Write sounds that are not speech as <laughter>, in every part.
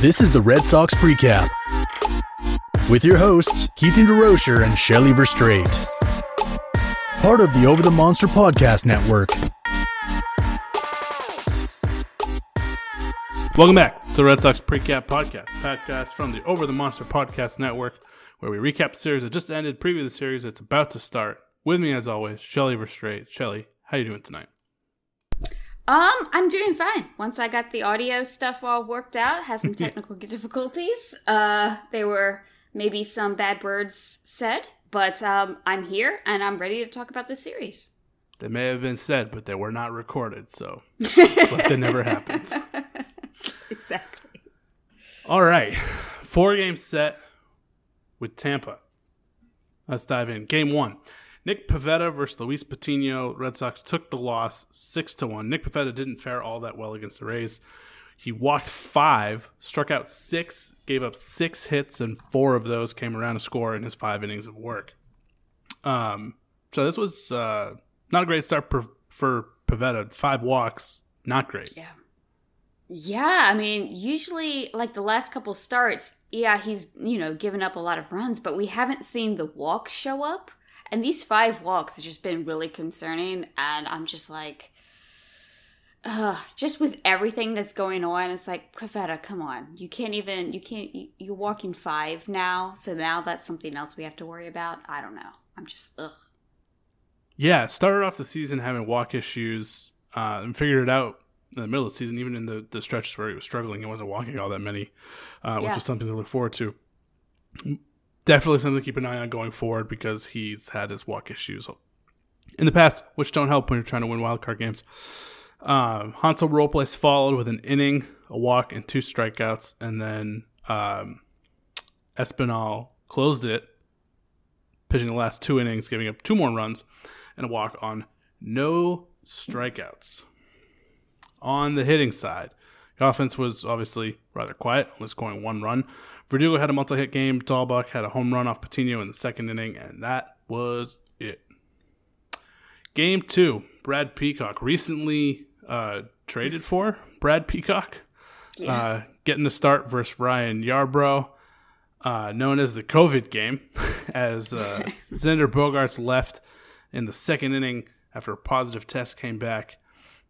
This is the Red Sox Precap with your hosts, Keaton DeRocher and Shelly Verougstreate. Part of the Over the Monster Podcast Network. Welcome back to the Red Sox Precap Podcast, podcast from the Over the Monster Podcast Network, where we recap the series that just ended, preview the series that's about to start. With me, as always, Shelly Verougstreate. Shelly, how you doing tonight? Um, I'm doing fine. Once I got the audio stuff all worked out, had some <laughs> technical difficulties. Uh, there were maybe some bad words said, but um, I'm here and I'm ready to talk about this series. They may have been said, but they were not recorded, so <laughs> but that never happens. <laughs> Exactly. All right, four game set with Tampa. Let's dive in. Game one. Nick Pivetta versus Luis Patino. Red Sox took the loss six to one. Nick Pivetta didn't fare all that well against the Rays. He walked five, struck out six, gave up six hits, and four of those came around to score in his five innings of work. Um, so this was uh, not a great start for, for Pivetta. Five walks, not great. Yeah. Yeah, I mean, usually like the last couple starts, yeah, he's, you know, given up a lot of runs, but we haven't seen the walks show up. And these five walks have just been really concerning. And I'm just like, uh, just with everything that's going on, it's like, Pivetta, come on. You can't even, you can't, you, you're walking five now. So now that's something else we have to worry about. I don't know. I'm just, ugh. Yeah, started off the season having walk issues uh, and figured it out in the middle of the season, even in the, the stretches where he was struggling, he wasn't walking all that many, uh, Yeah. which is something to look forward to. Definitely something to keep an eye on going forward because he's had his walk issues in the past, which don't help when you're trying to win wild card games. Um, Hansel Robles followed with an inning, a walk, and two strikeouts, and then um, Espinal closed it, pitching the last two innings, giving up two more runs and a walk on no strikeouts. On the hitting side, the offense was obviously rather quiet, only scoring one run. Verdugo had a multi-hit game. Dalbec had a home run off Patino in the second inning, and that was it. Game two, Brad Peacock recently uh, traded for Brad Peacock, uh, getting the start versus Ryan Yarbrough, uh, known as the COVID game, <laughs> as uh, <laughs> Xander Bogaerts left in the second inning after a positive test came back,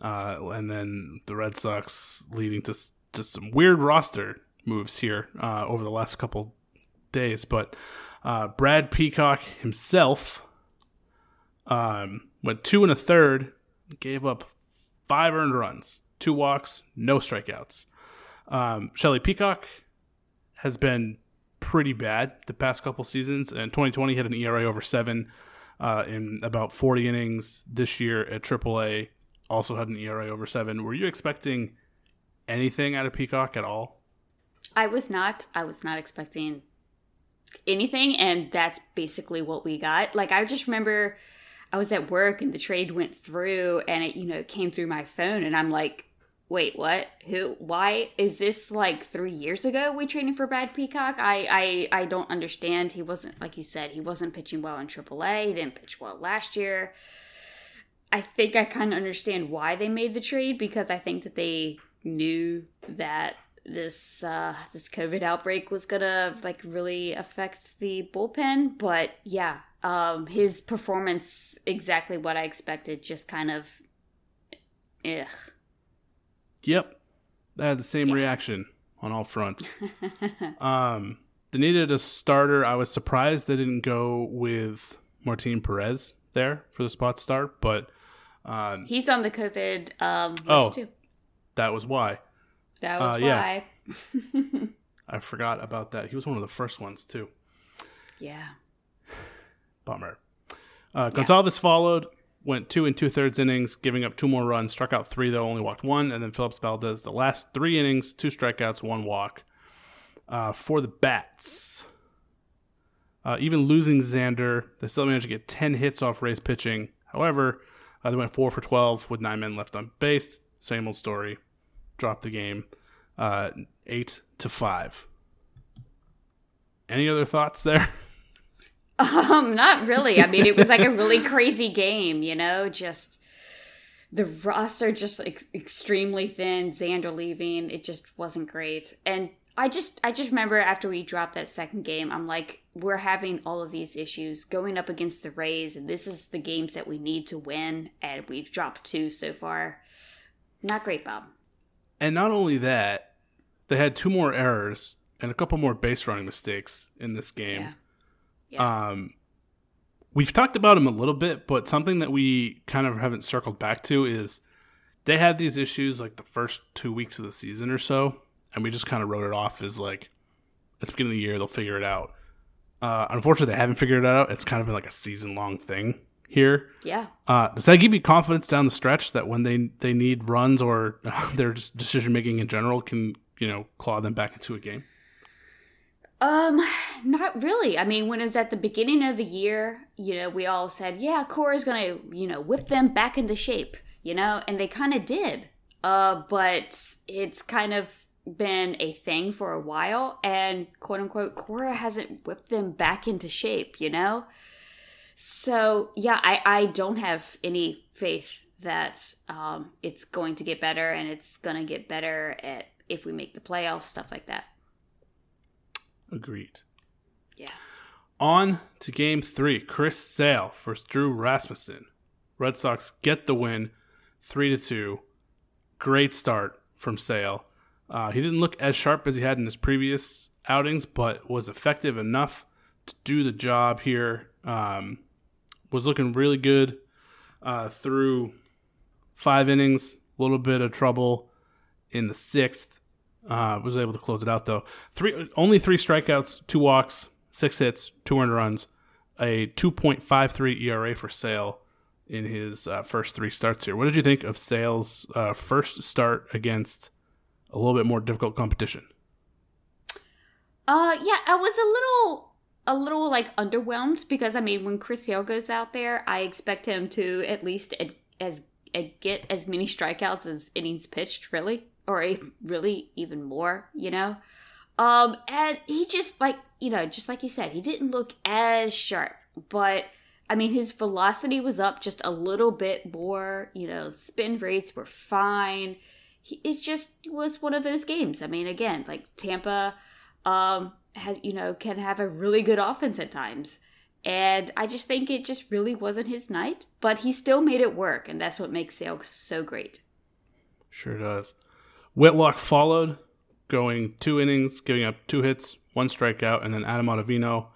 uh, and then the Red Sox leading to to some weird roster moves here uh, over the last couple days. But uh, Brad Peacock himself um, went two and a third, gave up five earned runs, two walks, no strikeouts. Um, Shelly Peacock has been pretty bad the past couple seasons. and 2020, he had an ERA over seven uh, in about 40 innings. This year at AAA, also had an ERA over seven. Were you expecting anything out of Peacock at all? I was not. I was not expecting anything, and that's basically what we got. Like I just remember I was at work and the trade went through and it, you know, came through my phone and I'm like, wait, what? Who why is this like three years ago we traded for Brad Peacock? I I I don't understand. He wasn't like you said, he wasn't pitching well in AAA, he didn't pitch well last year. I think I kind of understand why they made the trade because I think that they knew that this uh this covid outbreak was gonna like really affect the bullpen but yeah um his performance exactly what i expected just kind of ugh Yep. I had the same Yeah. reaction on all fronts. <laughs> um, they needed a starter. I was surprised they didn't go with Martin Perez there for the spot start, but um, he's on the covid um list Oh. too that was why. that was uh, yeah. why <laughs> I forgot about that. He was one of the first ones, too. yeah Bummer. Uh, Gonzalez followed, went two and two thirds innings, giving up two more runs, struck out three, though, only walked one. And then Phillips Valdez, the last three innings, two strikeouts, one walk uh, for the Bats. Uh, even losing Xander, they still managed to get 10 hits off Ray's pitching. However, uh, they went 4 for 12 with nine men left on base. Same old story. Dropped the game uh, 8 to 5. Any other thoughts there? <laughs> Um, not really. I mean, it was like a really crazy game, you know, just the roster just ex- extremely thin, Xander leaving, it just wasn't great. And I just I just remember after we dropped that second game, I'm like, we're having all of these issues going up against the Rays, and this is the games that we need to win, and we've dropped two so far. Not great, Bob. And not only that, they had two more errors and a couple more base running mistakes in this game. Yeah. Yeah. Um, we've talked about them a little bit, but something that we kind of haven't circled back to is they had these issues like the first two weeks of the season or so, and we just kind of wrote it off as like at the beginning of the year they'll figure it out. Uh, unfortunately, they haven't figured it out. It's kind of been like a season long thing here. yeah. Uh, does that give you confidence down the stretch that when they they need runs or <laughs> their just decision making in general can you know claw them back into a game? Um, not really. I mean, when it was at the beginning of the year, you know, we all said, yeah, Cora's gonna, you know, whip them back into shape, you know, and they kind of did. Uh, but it's kind of been a thing for a while, and quote unquote, Cora hasn't whipped them back into shape, you know? So, yeah, I, I don't have any faith that um, it's going to get better and it's going to get better at if we make the playoffs, stuff like that. Agreed. Yeah. On to game three. Chris Sale versus Drew Rasmussen. Red Sox get the win, three to two. Great start from Sale. Uh, he didn't look as sharp as he had in his previous outings, but was effective enough to do the job here. Um, was looking really good uh, through five innings. A little bit of trouble in the sixth. Uh, was able to close it out though. Three only three strikeouts, two walks, six hits, two earned runs, a 2.53 ERA for Sale in his uh, first three starts here. What did you think of Sale's uh, first start against a little bit more difficult competition? Uh, yeah, I was a little, a little like underwhelmed because I mean, when Chris Sale goes out there, I expect him to at least as get as many strikeouts as innings pitched, really, or a, really even more, you know. Um, and he just like you know, just like you said, he didn't look as sharp, but I mean, his velocity was up just a little bit more. You know, spin rates were fine. He, it just was one of those games. I mean, again, like Tampa, um, has you know can have a really good offense at times, and I just think it just really wasn't his night. But he still made it work, and that's what makes Sale so great. Sure does. Whitlock followed, going two innings, giving up two hits, one strikeout, and then Adam Ottavino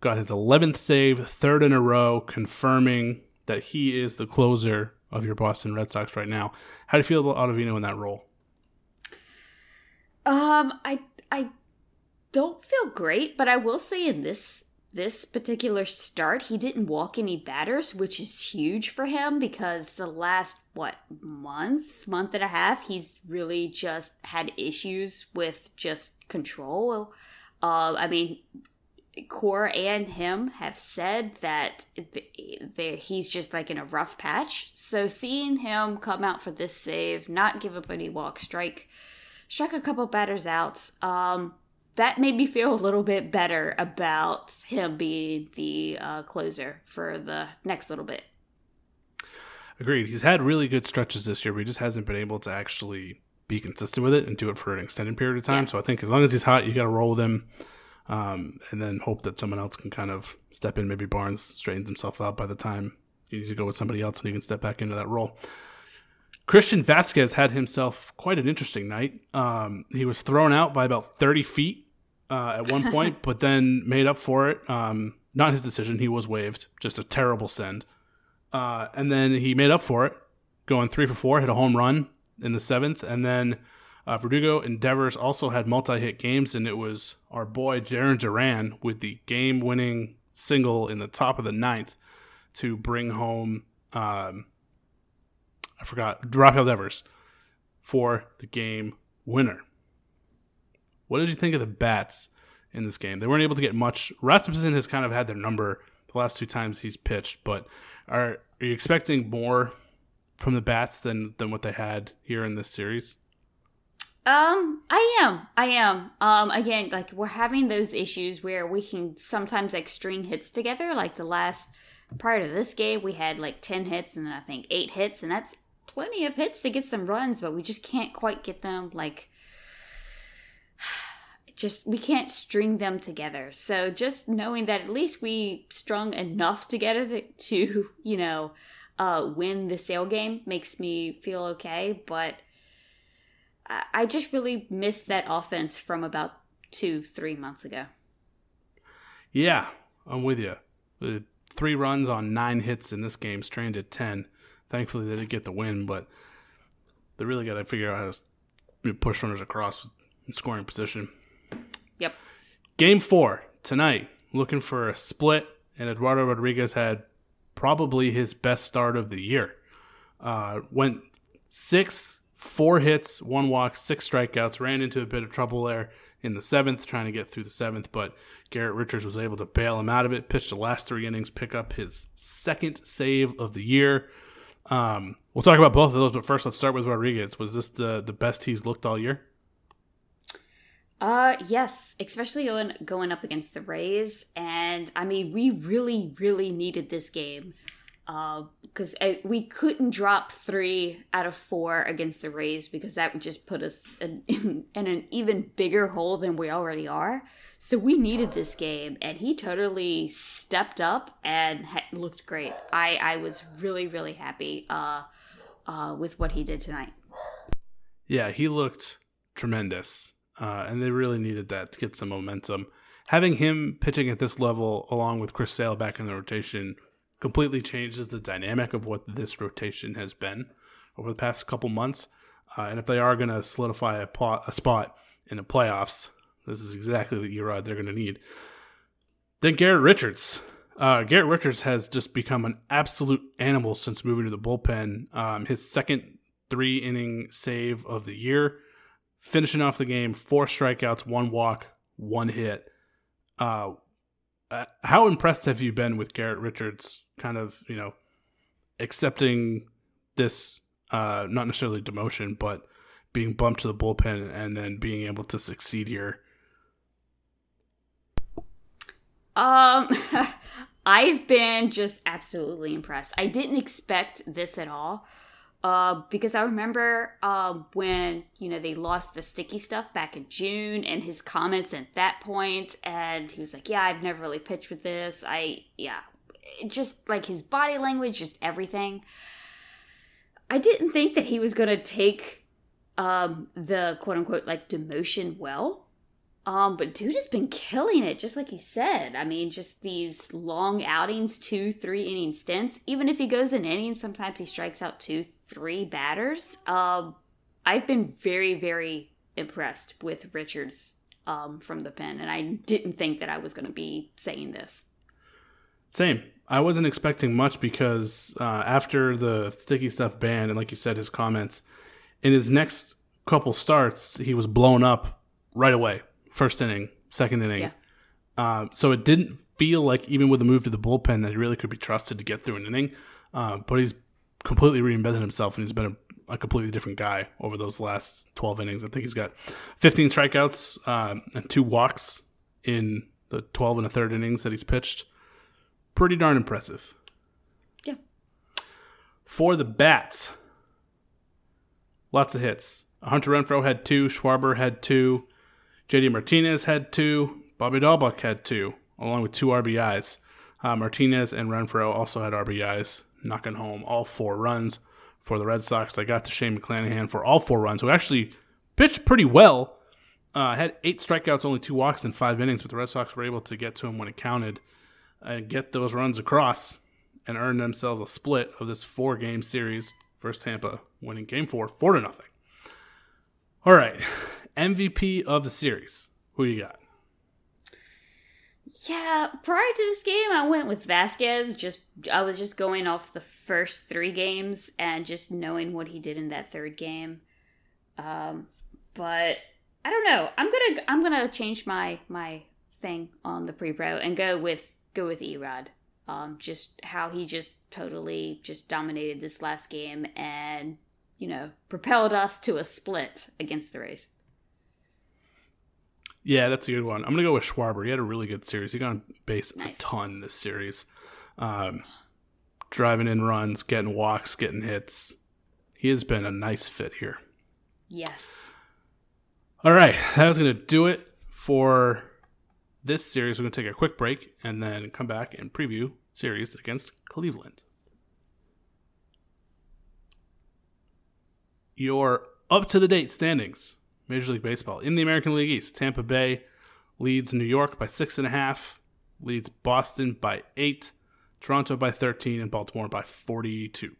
got his 11th save, third in a row, confirming that he is the closer of your Boston Red Sox right now. How do you feel about Ottavino in that role? Um, I I don't feel great, but I will say in this this particular start, he didn't walk any batters, which is huge for him because the last what month, month and a half, he's really just had issues with just control. Uh, I mean, Cora and him have said that he's just like in a rough patch. So seeing him come out for this save, not give up any walk, strike, struck a couple batters out. Um, that made me feel a little bit better about him being the uh, closer for the next little bit. Agreed. He's had really good stretches this year, but he just hasn't been able to actually be consistent with it and do it for an extended period of time. Yeah. So I think as long as he's hot, you got to roll with him, um, and then hope that someone else can kind of step in. Maybe Barnes straightens himself out by the time you need to go with somebody else, and he can step back into that role. Christian Vasquez had himself quite an interesting night. Um, he was thrown out by about 30 feet uh, at one <laughs> point, but then made up for it. Um, not his decision; he was waived. Just a terrible send. Uh, and then he made up for it, going three for four, hit a home run in the seventh, and then uh, Verdugo and Devers also had multi-hit games, and it was our boy Jarren Duran with the game-winning single in the top of the ninth to bring home. Um, I forgot Rafael Devers for the game winner. What did you think of the bats in this game? They weren't able to get much. Rasmussen has kind of had their number the last two times he's pitched, but are are you expecting more from the bats than than what they had here in this series? Um, I am. I am. Um, again, like we're having those issues where we can sometimes like string hits together. Like the last part of this game, we had like ten hits and then I think eight hits, and that's plenty of hits to get some runs, but we just can't quite get them like <sighs> just we can't string them together. So just knowing that at least we strung enough together to, <laughs> you know, uh, win the sale game makes me feel okay. But I just really missed that offense from about two, three months ago. Yeah, I'm with you. Three runs on nine hits in this game, strained at 10. Thankfully, they did get the win, but they really got to figure out how to push runners across in scoring position. Yep. Game four tonight, looking for a split, and Eduardo Rodriguez had probably his best start of the year. Uh, went sixth, four hits, one walk, six strikeouts, ran into a bit of trouble there in the seventh, trying to get through the seventh, but Garrett Richards was able to bail him out of it, pitched the last three innings, pick up his second save of the year. Um, we'll talk about both of those, but first let's start with Rodriguez. Was this the, the best he's looked all year? Uh yes, especially going going up against the Rays, and I mean we really really needed this game, uh because we couldn't drop three out of four against the Rays because that would just put us in, <laughs> in, in an even bigger hole than we already are. So we needed this game, and he totally stepped up and ha- looked great. I I was really really happy uh uh with what he did tonight. Yeah, he looked tremendous uh, and they really needed that to get some momentum. Having him pitching at this level, along with Chris Sale back in the rotation, completely changes the dynamic of what this rotation has been over the past couple months. Uh, and if they are going to solidify a, plot, a, spot in the playoffs, this is exactly the Erod they're going to need. Then Garrett Richards. Uh, Garrett Richards has just become an absolute animal since moving to the bullpen. Um, his second three inning save of the year finishing off the game, four strikeouts, one walk, one hit. Uh, uh, how impressed have you been with Garrett Richards? Kind of, you know, accepting this, uh, not necessarily demotion, but being bumped to the bullpen and then being able to succeed here. Um, <laughs> I've been just absolutely impressed. I didn't expect this at all. Uh, because I remember uh, when you know they lost the sticky stuff back in June, and his comments at that point, and he was like, "Yeah, I've never really pitched with this. I yeah, just like his body language, just everything." I didn't think that he was gonna take um, the quote unquote like demotion well. Um, but dude has been killing it, just like he said. I mean, just these long outings, two, three inning stints. Even if he goes an inning, sometimes he strikes out two, three batters. Um, I've been very, very impressed with Richards um, from the pen, and I didn't think that I was going to be saying this. Same. I wasn't expecting much because uh, after the sticky stuff ban, and like you said, his comments in his next couple starts, he was blown up right away. First inning, second inning. Yeah. Uh, so it didn't feel like even with the move to the bullpen that he really could be trusted to get through an inning. Uh, but he's completely reinvented himself and he's been a, a, completely different guy over those last 12 innings. I think he's got 15 strikeouts uh, and two walks in the 12 and a third innings that he's pitched. Pretty darn impressive. Yeah. For the bats, lots of hits. Hunter Renfroe had two, Schwarber had two, JD Martinez had two, Bobby Dalbec had two, along with two RBIs. Uh, Martinez and Renfroe also had RBIs knocking home all four runs for the Red Sox. They got to Shane McClanahan for all four runs, who actually pitched pretty well. Uh, had eight strikeouts, only two walks in five innings, but the Red Sox were able to get to him when it counted and get those runs across and earn themselves a split of this four game series. First Tampa winning game four, four to nothing. All right. MVP of the series. Who you got? Yeah, prior to this game, I went with Vasquez. Just I was just going off the first three games and just knowing what he did in that third game. Um, but I don't know. I'm gonna I'm gonna change my my thing on the pre pro and go with go with Erod. Um, just how he just totally just dominated this last game and you know propelled us to a split against the Rays. Yeah, that's a good one. I'm gonna go with Schwarber. He had a really good series. He got on base nice. a ton this series, um, driving in runs, getting walks, getting hits. He has been a nice fit here. Yes. All right, that was gonna do it for this series, we're going to take a quick break and then come back and preview series against Cleveland. Your up to the date standings, Major League Baseball. In the American League East, Tampa Bay leads New York by six and a half, leads Boston by eight, Toronto by 13, and Baltimore by 42.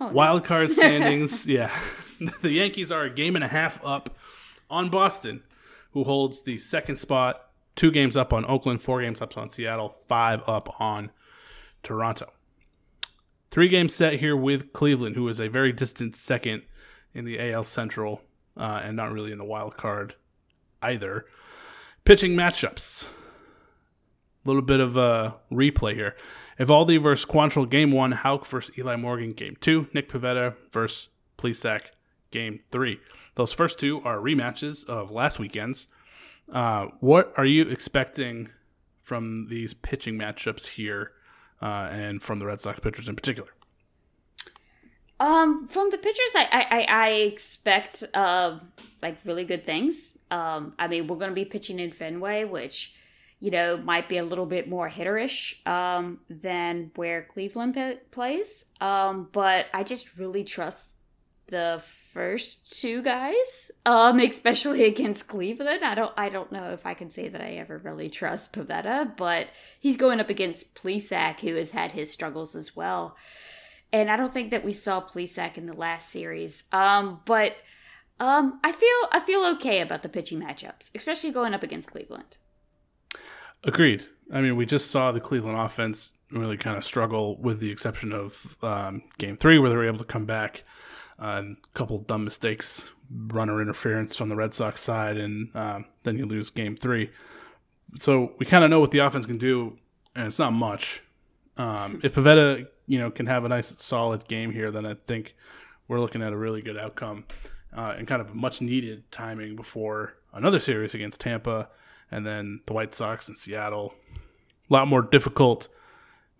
Oh. Wild card <laughs> standings, yeah. <laughs> the Yankees are a game and a half up on Boston, who holds the second spot, two games up on Oakland, four games up on Seattle, five up on Toronto. Three games set here with Cleveland, who is a very distant second in the AL Central uh, and not really in the wild card either. Pitching matchups. A little bit of a replay here. Eovaldi versus Quantrill, game one. Houck versus Eli Morgan, game two. Nick Pivetta versus Plesac, game three. Those first two are rematches of last weekend's. Uh, what are you expecting from these pitching matchups here uh, and from the Red Sox pitchers in particular? Um, from the pitchers, I I, I, expect uh, like really good things. Um, I mean, we're going to be pitching in Fenway, which you know might be a little bit more hitterish um, than where Cleveland p- plays. Um, but I just really trust the first two guys, um, <laughs> especially against Cleveland. I don't I don't know if I can say that I ever really trust Pivetta, but he's going up against Plesac, who has had his struggles as well and I don't think that we saw Plesac in the last series. Um, but um, I feel I feel okay about the pitching matchups, especially going up against Cleveland. Agreed. I mean, we just saw the Cleveland offense really kind of struggle, with the exception of um, Game Three, where they were able to come back. Uh, a couple dumb mistakes, runner interference from the Red Sox side, and um, then you lose Game Three. So we kind of know what the offense can do, and it's not much. Um, if Pivetta you know can have a nice solid game here, then I think we're looking at a really good outcome uh, and kind of much needed timing before another series against Tampa and then the White Sox and Seattle. A lot more difficult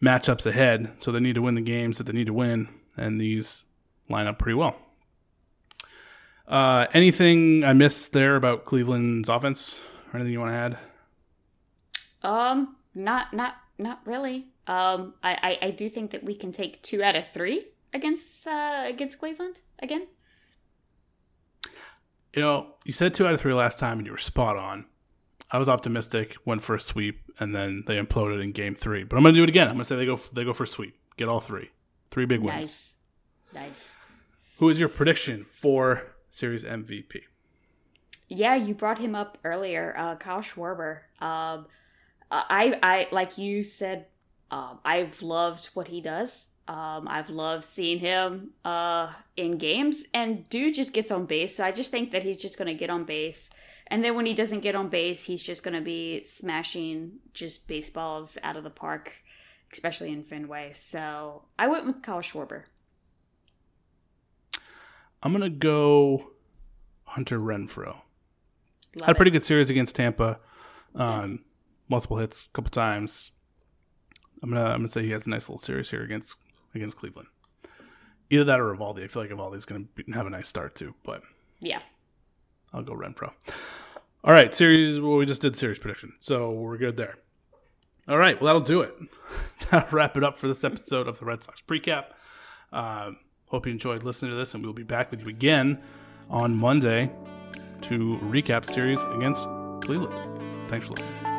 matchups ahead, so they need to win the games that they need to win, and these line up pretty well. Uh, anything I missed there about Cleveland's offense, or anything you want to add? Um, not not not really. Um, I, I, I do think that we can take two out of three against uh, against Cleveland again. You know, you said two out of three last time, and you were spot on. I was optimistic, went for a sweep, and then they imploded in Game Three. But I'm going to do it again. I'm going to say they go they go for a sweep, get all three, three big wins. Nice, nice. Who is your prediction for Series MVP? Yeah, you brought him up earlier, uh, Kyle Schwarber. Um, I, I like you said. Um, I've loved what he does. Um, I've loved seeing him uh, in games, and dude just gets on base. So I just think that he's just going to get on base, and then when he doesn't get on base, he's just going to be smashing just baseballs out of the park, especially in Fenway. So I went with Kyle Schwarber. I'm gonna go Hunter Renfroe. Love Had a it. pretty good series against Tampa. Um, multiple hits, a couple times. I'm gonna I'm gonna say he has a nice little series here against against Cleveland. Either that or Eovaldi. I feel like Eovaldi's gonna be, have a nice start too, but Yeah. I'll go Renfroe. All right, series. Well, we just did series prediction, so we're good there. All right, well that'll do it. <laughs> that'll wrap it up for this episode of the Red Sox Precap. Um, hope you enjoyed listening to this, and we'll be back with you again on Monday to recap series against Cleveland. Thanks for listening.